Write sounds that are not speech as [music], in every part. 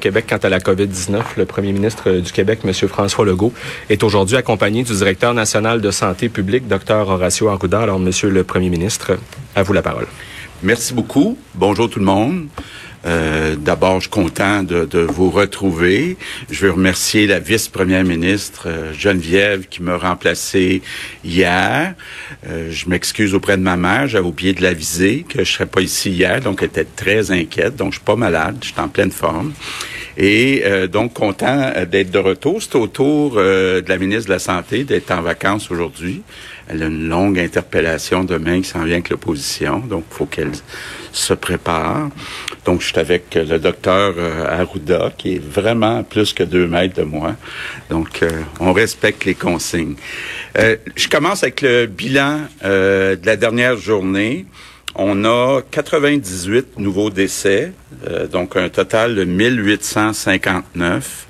Québec quant à la COVID-19. Le premier ministre du Québec, M. François Legault, est aujourd'hui accompagné du directeur national de santé publique, Dr Horacio Arruda. Alors, Monsieur le premier ministre, à vous la parole. Merci beaucoup. Bonjour tout le monde. Euh, D'abord, je suis content de, de, vous retrouver. Je veux remercier la vice-première ministre euh, Geneviève qui m'a remplacé hier. Euh, je m'excuse auprès de ma mère. J'avais oublié de l'aviser que je serais pas ici hier, donc elle était très inquiète. Donc, je suis pas malade. Je suis en pleine forme. Et euh, donc, content d'être de retour. C'est au tour de la ministre de la Santé d'être en vacances aujourd'hui. Elle a une longue interpellation demain qui s'en vient avec l'opposition, donc faut qu'elle se prépare. Donc, je avec le docteur euh, Arruda, qui est vraiment plus que deux mètres de moi. Donc, euh, on respecte les consignes. Euh, je commence avec le bilan de la dernière journée. On a 98 nouveaux décès, donc un total de 1859.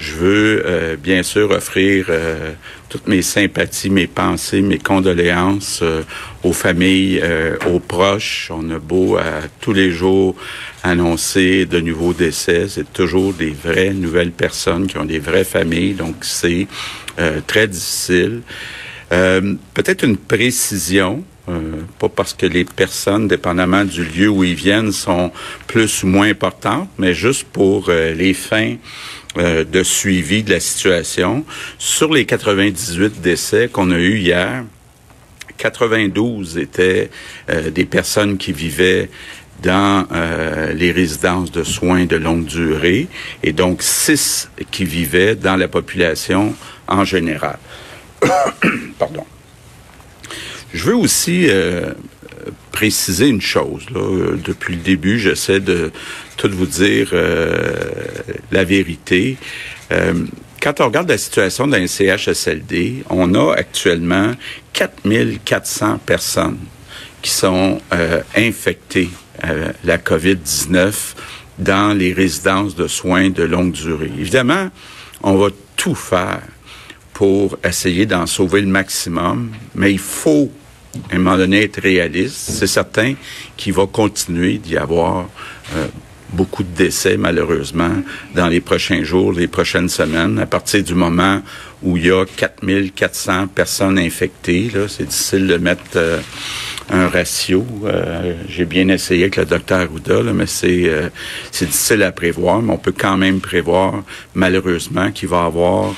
Je veux euh, bien sûr offrir euh, toutes mes sympathies, mes pensées, mes condoléances euh, aux familles, aux proches. On a beau à tous les jours annoncer de nouveaux décès. C'est toujours des vraies nouvelles personnes qui ont des vraies familles, donc c'est très difficile. Peut-être une précision. pas parce que les personnes, dépendamment du lieu où ils viennent, sont plus ou moins importantes, mais juste pour les fins euh, de suivi de la situation. Sur les 98 décès qu'on a eus hier, 92 étaient euh, des personnes qui vivaient dans euh, les résidences de soins de longue durée et donc 6 qui vivaient dans la population en général. [coughs] Pardon. Je veux aussi préciser une chose. Là. Depuis le début, j'essaie de tout vous dire euh, la vérité. Euh, quand on regarde la situation les CHSLD, on a actuellement 4400 personnes qui sont euh, infectées à la COVID-19 dans les résidences de soins de longue durée. Évidemment, on va tout faire pour essayer d'en sauver le maximum, mais il faut à un moment donné, être réaliste. C'est certain qu'il va continuer d'y avoir euh, beaucoup de décès, malheureusement, dans les prochains jours, les prochaines semaines. À partir du moment où il y a 4400 personnes infectées, là, c'est difficile de mettre euh, un ratio. Euh, j'ai bien essayé avec le docteur Arruda, mais c'est c'est difficile à prévoir, mais on peut quand même prévoir, malheureusement, qu'il va y avoir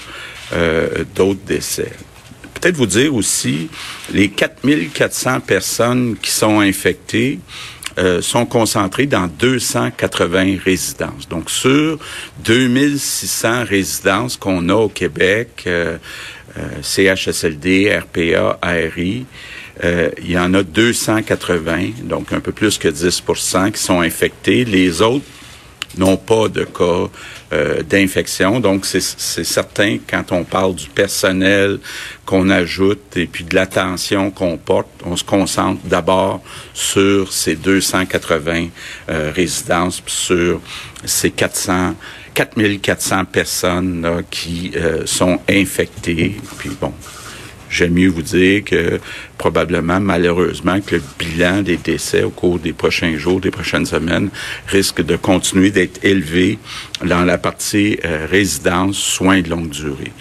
d'autres décès peut-être vous dire aussi, les 4400 personnes qui sont infectées, euh, sont concentrées dans 280 résidences. Donc, sur 2600 résidences qu'on a au Québec, euh, euh, CHSLD, RPA, ARI, il y en a 280, donc un peu plus que 10% qui sont infectés. Les autres n'ont pas de cas euh, d'infection. Donc, c'est certain, quand on parle du personnel qu'on ajoute et puis de l'attention qu'on porte, on se concentre d'abord sur ces 280 euh, résidences, sur ces 400 4400 personnes là, qui euh, sont infectées. Puis bon, j'aime mieux vous dire que probablement, malheureusement, que le bilan des décès au cours des prochains jours, des prochaines semaines, risque de continuer d'être élevé dans la partie euh, résidence, soins de longue durée.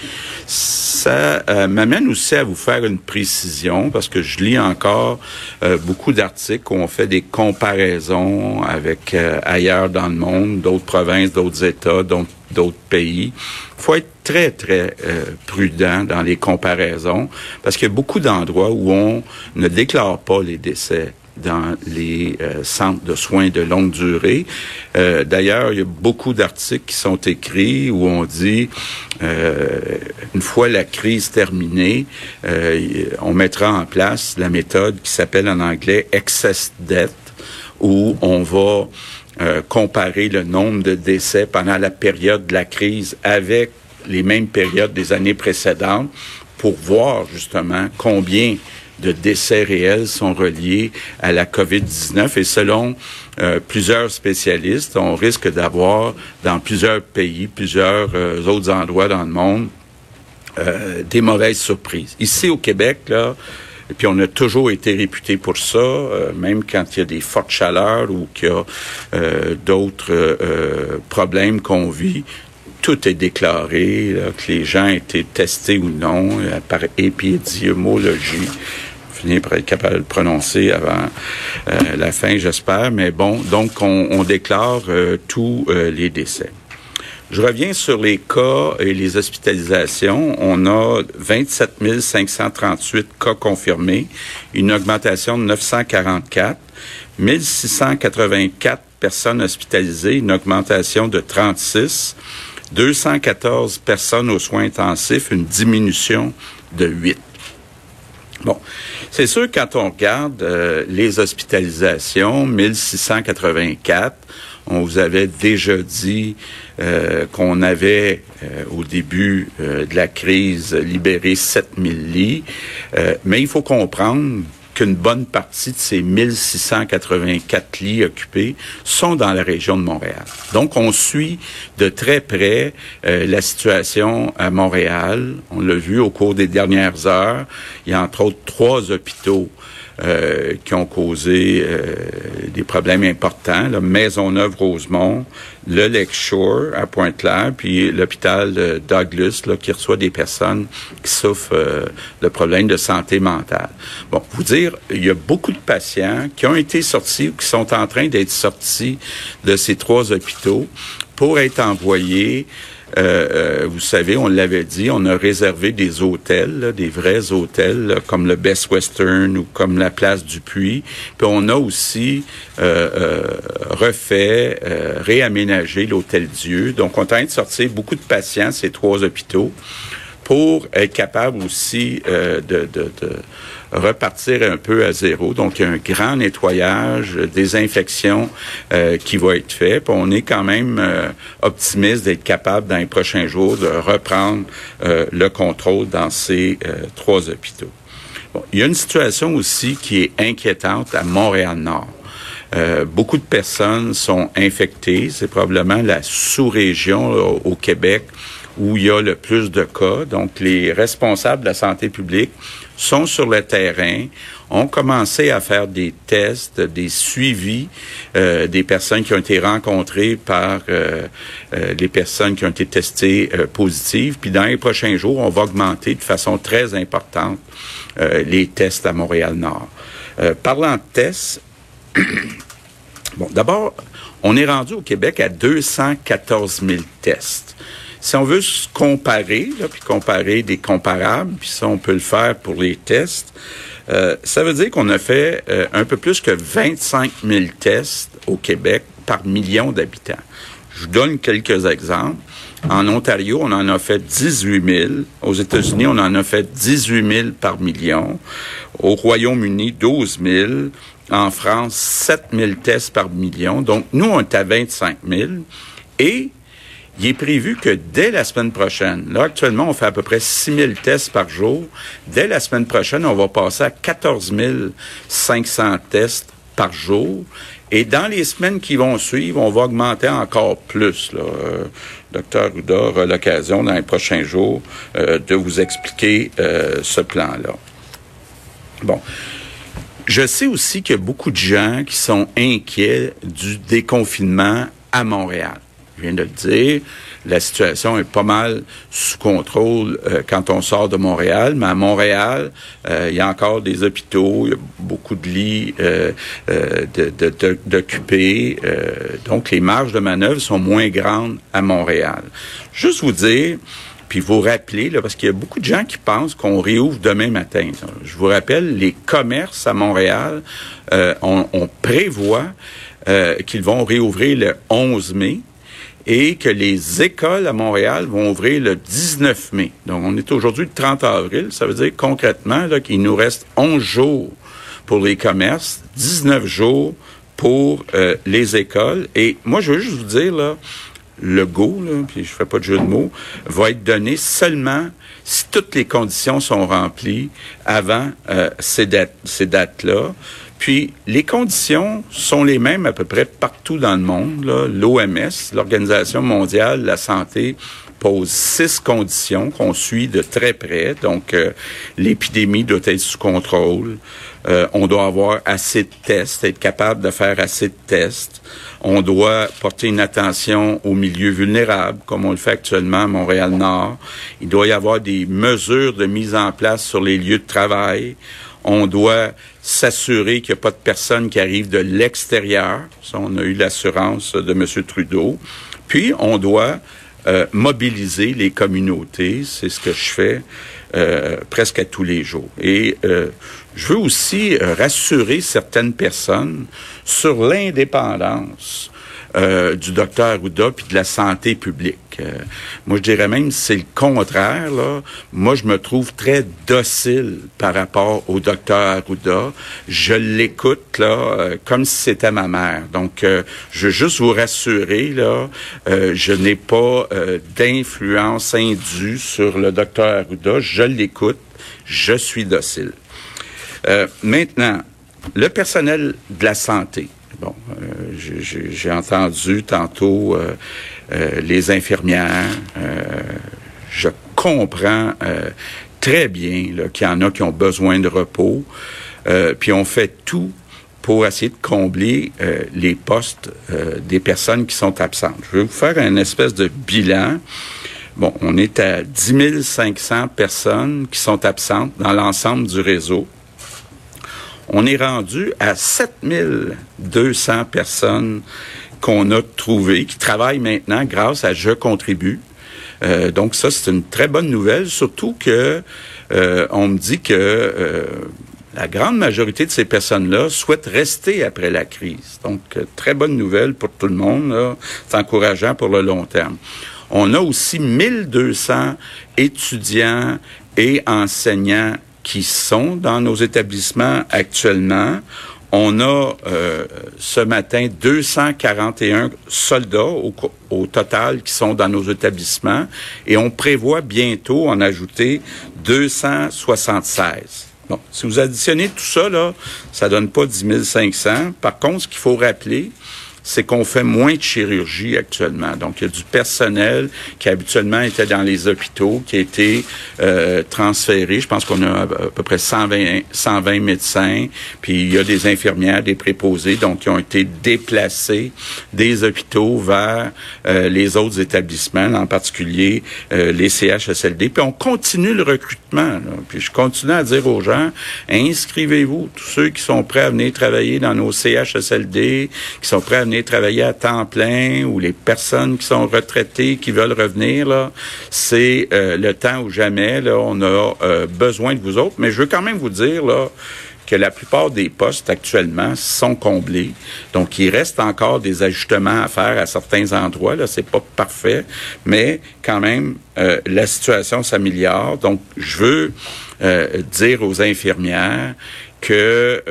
Ça euh, m'amène aussi à vous faire une précision parce que je lis encore euh, beaucoup d'articles où on fait des comparaisons avec ailleurs dans le monde, d'autres provinces, d'autres États, d'autres pays. Faut être très, très prudent dans les comparaisons parce qu'il y a beaucoup d'endroits où on ne déclare pas les décès dans les euh, centres de soins de longue durée. Euh, d'ailleurs, il y a beaucoup d'articles qui sont écrits où on dit, euh, une fois la crise terminée, on mettra en place la méthode qui s'appelle en anglais excess death, où on va comparer le nombre de décès pendant la période de la crise avec les mêmes périodes des années précédentes pour voir justement combien de décès réels sont reliés à la COVID-19 et selon euh, plusieurs spécialistes, on risque d'avoir dans plusieurs pays, plusieurs euh, autres endroits dans le monde, euh, des mauvaises surprises. Ici au Québec, là, Et puis on a toujours été réputé pour ça, même quand il y a des fortes chaleurs ou qu'il y a d'autres problèmes qu'on vit. Tout est déclaré, que les gens étaient testés ou non par épidémiologie finir par être capable de le prononcer avant la fin, j'espère. Mais bon, donc on, on déclare tous les décès. Je reviens sur les cas et les hospitalisations. On a 27 538 cas confirmés, une augmentation de 944, 1684 personnes hospitalisées, une augmentation de 36, 214 personnes aux soins intensifs, une diminution de 8. Bon, c'est sûr quand on regarde euh, les hospitalisations, 1684, on vous avait déjà dit euh, qu'on avait euh, au début euh, de la crise libéré 7000 lits, mais il faut comprendre qu'une bonne partie de ces 1684 lits occupés sont dans la région de Montréal. Donc, on suit de très près la situation à Montréal. On l'a vu au cours des dernières heures. Il y a entre autres trois hôpitaux euh, qui ont causé euh, des problèmes importants. La Maisonneuve-Rosemont, le Lakeshore à Pointe-Claire, puis l'hôpital Douglas là, qui reçoit des personnes qui souffrent euh, de problèmes de santé mentale. Bon, vous dire, il y a beaucoup de patients qui ont été sortis ou qui sont en train d'être sortis de ces trois hôpitaux pour être envoyés euh, euh, vous savez, on l'avait dit, on a réservé des hôtels, des vrais hôtels, comme le Best Western ou comme la Place du Puy. Puis on a aussi euh, refait, réaménagé l'Hôtel Dieu. Donc, on train de sortir beaucoup de patients, ces trois hôpitaux, pour être capable aussi de, de, de repartir un peu à zéro. Donc, il y a un grand nettoyage, désinfection euh, qui va être fait. Puis on est quand même euh, optimiste d'être capable dans les prochains jours de reprendre euh, le contrôle dans ces trois hôpitaux. Il y a une situation aussi qui est inquiétante à Montréal-Nord. beaucoup de personnes sont infectées. C'est probablement la sous-région au Québec où il y a le plus de cas. Donc, les responsables de la santé publique sont sur le terrain, ont commencé à faire des tests, des suivis euh, des personnes qui ont été rencontrées par euh, euh, les personnes qui ont été testées positives. Puis dans les prochains jours, on va augmenter de façon très importante les tests à Montréal-Nord. parlant de tests, [coughs] bon, d'abord, on est rendu au Québec à 214 000 tests. Si on veut se comparer, là, puis comparer des comparables, puis ça, on peut le faire pour les tests, euh, ça veut dire qu'on a fait euh, un peu plus que 25 000 tests au Québec par million d'habitants. Je vous donne quelques exemples. En Ontario, on en a fait 18 000. Aux États-Unis, on en a fait 18 000 par million. Au Royaume-Uni, 12 000. En France, 7 000 tests par million. Donc, nous, on est à 25 000. Et il est prévu que dès la semaine prochaine, là actuellement on fait à peu près 6 000 tests par jour, dès la semaine prochaine on va passer à 14 500 tests par jour. Et dans les semaines qui vont suivre, on va augmenter encore plus. Là. Euh, docteur Ruda aura l'occasion dans les prochains jours euh, de vous expliquer euh, ce plan-là. Bon. Je sais aussi qu'il y a beaucoup de gens qui sont inquiets du déconfinement à Montréal je viens de le dire, la situation est pas mal sous contrôle euh, quand on sort de Montréal, mais à Montréal, euh, il y a encore des hôpitaux, il y a beaucoup de lits euh, d'occupés, donc les marges de manœuvre sont moins grandes à Montréal. Juste vous dire, puis vous rappeler, là, parce qu'il y a beaucoup de gens qui pensent qu'on réouvre demain matin. Je vous rappelle, les commerces à Montréal, on, on, prévoit qu'ils vont réouvrir le 11 mai et que les écoles à Montréal vont ouvrir le 19 mai. Donc, on est aujourd'hui le 30 avril. Ça veut dire concrètement qu'il nous reste 11 jours pour les commerces, 19 jours pour euh, les écoles. Et moi, je veux juste vous dire, là, le go, puis je fais pas de jeu de mots, va être donné seulement si toutes les conditions sont remplies avant euh, ces dates-là. Puis les conditions sont les mêmes à peu près partout dans le monde. L'OMS, l'Organisation mondiale de la santé, pose six conditions qu'on suit de très près. Donc, euh, l'épidémie doit être sous contrôle. Euh, on doit avoir assez de tests, être capable de faire assez de tests. On doit porter une attention aux milieux vulnérables, comme on le fait actuellement à Montréal-Nord. Il doit y avoir des mesures de mise en place sur les lieux de travail. On doit s'assurer qu'il n'y a pas de personnes qui arrivent de l'extérieur. Ça, on a eu l'assurance de M. Trudeau. Puis, on doit euh, mobiliser les communautés. C'est ce que je fais euh, presque à tous les jours. Et euh, je veux aussi rassurer certaines personnes sur l'indépendance euh, du docteur Arruda puis de la santé publique. Euh, moi, je dirais même c'est le contraire. Là. Moi, je me trouve très docile par rapport au docteur Arruda. Je l'écoute là euh, comme si c'était ma mère. Donc, je veux juste vous rassurer là, je n'ai pas d'influence indue sur le docteur Arruda. Je l'écoute. Je suis docile. maintenant, le personnel de la santé. Bon, euh, j'ai entendu tantôt euh, euh, les infirmières. je comprends très bien qu'il y en a qui ont besoin de repos. puis on fait tout pour essayer de combler les postes des personnes qui sont absentes. Je vais vous faire un espèce de bilan. Bon, on est à 10 500 personnes qui sont absentes dans l'ensemble du réseau on est rendu à 7200 personnes qu'on a trouvées, qui travaillent maintenant grâce à Je contribue. Euh, donc ça, c'est une très bonne nouvelle, surtout que euh, on me dit que euh, la grande majorité de ces personnes-là souhaitent rester après la crise. Donc, très bonne nouvelle pour tout le monde. C'est encourageant pour le long terme. On a aussi 1200 étudiants et enseignants qui sont dans nos établissements actuellement. On a euh, ce matin 241 soldats au, au, total qui sont dans nos établissements et on prévoit bientôt en ajouter 276. Bon, si vous additionnez tout ça, là, ça donne pas 10 500. Par contre, ce qu'il faut rappeler, c'est qu'on fait moins de chirurgie actuellement. Donc, il y a du personnel qui habituellement était dans les hôpitaux, qui a été euh, transféré. Je pense qu'on a à peu près 120, 120 médecins, puis il y a des infirmières, des préposés, donc qui ont été déplacés des hôpitaux vers euh, les autres établissements, en particulier euh, les CHSLD. Puis on continue le recrutement. Puis je continue à dire aux gens, inscrivez-vous, tous ceux qui sont prêts à venir travailler dans nos CHSLD, qui sont prêts à travailler à temps plein ou les personnes qui sont retraitées qui veulent revenir là, c'est euh, le temps ou jamais là, on a euh, besoin de vous autres. Mais je veux quand même vous dire là que la plupart des postes actuellement sont comblés. Donc, il reste encore des ajustements à faire à certains endroits. Là, c'est pas parfait, mais quand même, euh, la situation s'améliore. Donc, je veux dire aux infirmières que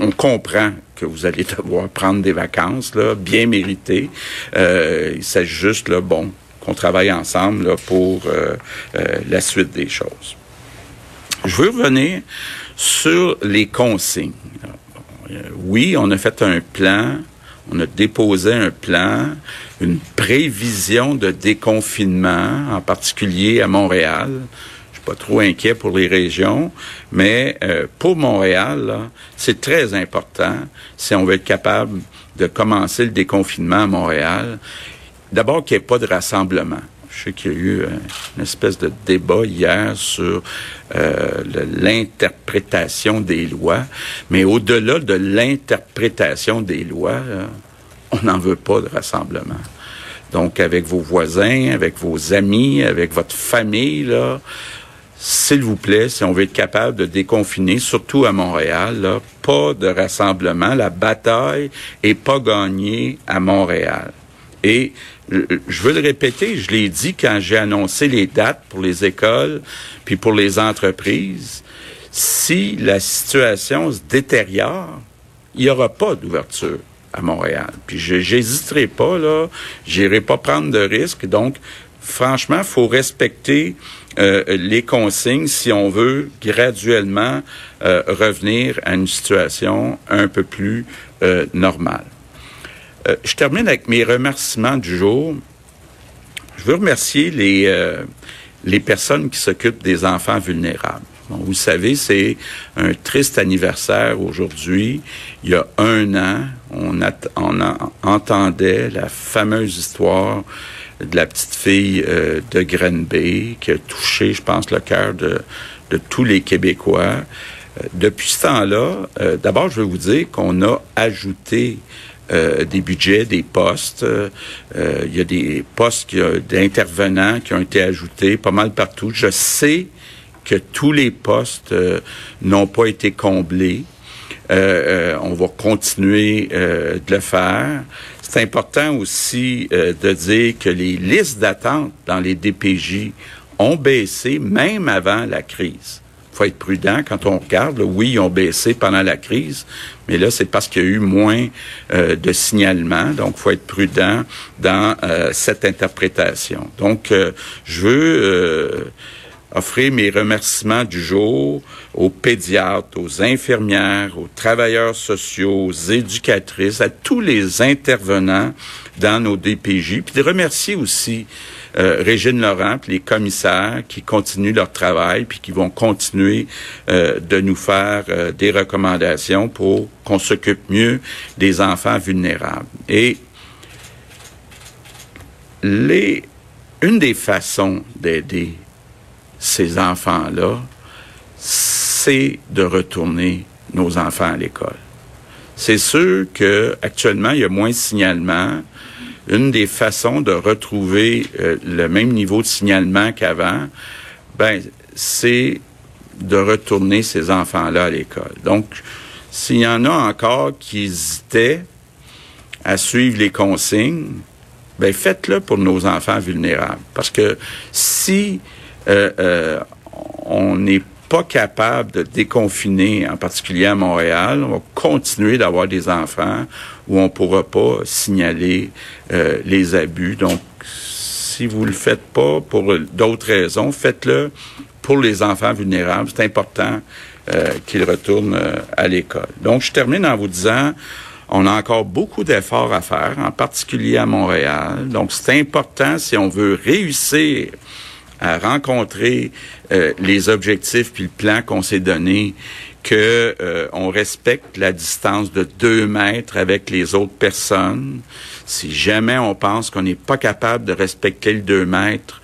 on, comprend que vous allez devoir prendre des vacances, bien méritées. Euh, il s'agit juste, bon, qu'on travaille ensemble pour euh, euh, la suite des choses. Je veux revenir sur les consignes. Oui, on a fait un plan, on a déposé un plan, une prévision de déconfinement, en particulier à Montréal pas trop inquiet pour les régions, mais euh, pour Montréal, c'est très important si on veut être capable de commencer le déconfinement à Montréal. D'abord qu'il n'y ait pas de rassemblement. Je sais qu'il y a eu euh, une espèce de débat hier sur euh, l'interprétation des lois, mais au-delà de l'interprétation des lois, on n'en veut pas de rassemblement. Donc, avec vos voisins, avec vos amis, avec votre famille, là, s'il vous plaît, si on veut être capable de déconfiner, surtout à Montréal, pas de rassemblement. La bataille est pas gagnée à Montréal. Et je veux le répéter, je l'ai dit quand j'ai annoncé les dates pour les écoles puis pour les entreprises. Si la situation se détériore, il n'y aura pas d'ouverture à Montréal. Puis j'hésiterai pas là, j'irai pas prendre de risques. Donc, franchement, faut respecter les consignes si on veut graduellement revenir à une situation un peu plus normale. je termine avec mes remerciements du jour. Je veux remercier les, les personnes qui s'occupent des enfants vulnérables vous savez, c'est un triste anniversaire aujourd'hui. Il y a un an, on, entendait la fameuse histoire de la petite fille euh, de Grenby qui a touché, je pense, le cœur de, tous les Québécois. Euh, depuis ce temps-là, euh, d'abord, je veux vous dire qu'on a ajouté des budgets, des postes. il y a des postes d'intervenants qui ont été ajoutés pas mal partout. Je sais que tous les postes n'ont pas été comblés. On va continuer de le faire. C'est important aussi de dire que les listes d'attente dans les DPJ ont baissé même avant la crise. Faut être prudent quand on regarde. oui, ils ont baissé pendant la crise, mais là, c'est parce qu'il y a eu moins de signalements. Donc, faut être prudent dans cette interprétation. Donc, je veux offrir mes remerciements du jour aux pédiatres, aux infirmières, aux travailleurs sociaux, aux éducatrices, à tous les intervenants dans nos DPJ, puis de remercier aussi euh, Régine Laurent, puis les commissaires qui continuent leur travail, puis qui vont continuer euh, de nous faire euh, des recommandations pour qu'on s'occupe mieux des enfants vulnérables. Et les, une des façons d'aider ces enfants-là, c'est de retourner nos enfants à l'école. C'est sûr que actuellement il y a moins de signalement. Une des façons de retrouver euh, le même niveau de signalement qu'avant, ben c'est de retourner ces enfants-là à l'école. Donc, s'il y en a encore qui hésitaient à suivre les consignes, ben faites-le pour nos enfants vulnérables. Parce que si euh, euh, on n'est pas capable de déconfiner, en particulier à Montréal. On va continuer d'avoir des enfants où on pourra pas signaler euh, les abus. Donc, si vous le faites pas pour d'autres raisons, faites-le pour les enfants vulnérables. C'est important qu'ils retournent à l'école. Donc, je termine en vous disant, on a encore beaucoup d'efforts à faire, en particulier à Montréal. Donc, c'est important si on veut réussir à rencontrer euh, les objectifs puis le plan qu'on s'est donné, que euh, on respecte la distance de deux mètres avec les autres personnes. Si jamais on pense qu'on n'est pas capable de respecter le deux mètres,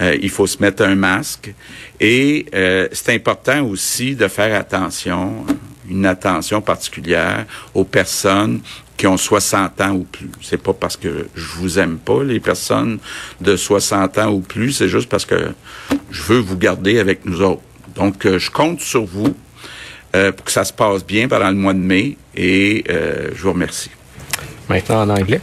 euh, il faut se mettre un masque. Et c'est important aussi de faire attention, une attention particulière aux personnes qui ont 60 ans ou plus. C'est pas parce que je vous aime pas, les personnes de 60 ans ou plus, c'est juste parce que je veux vous garder avec nous autres. Donc, euh, je compte sur vous euh, pour que ça se passe bien pendant le mois de mai et euh, je vous remercie. Maintenant en anglais.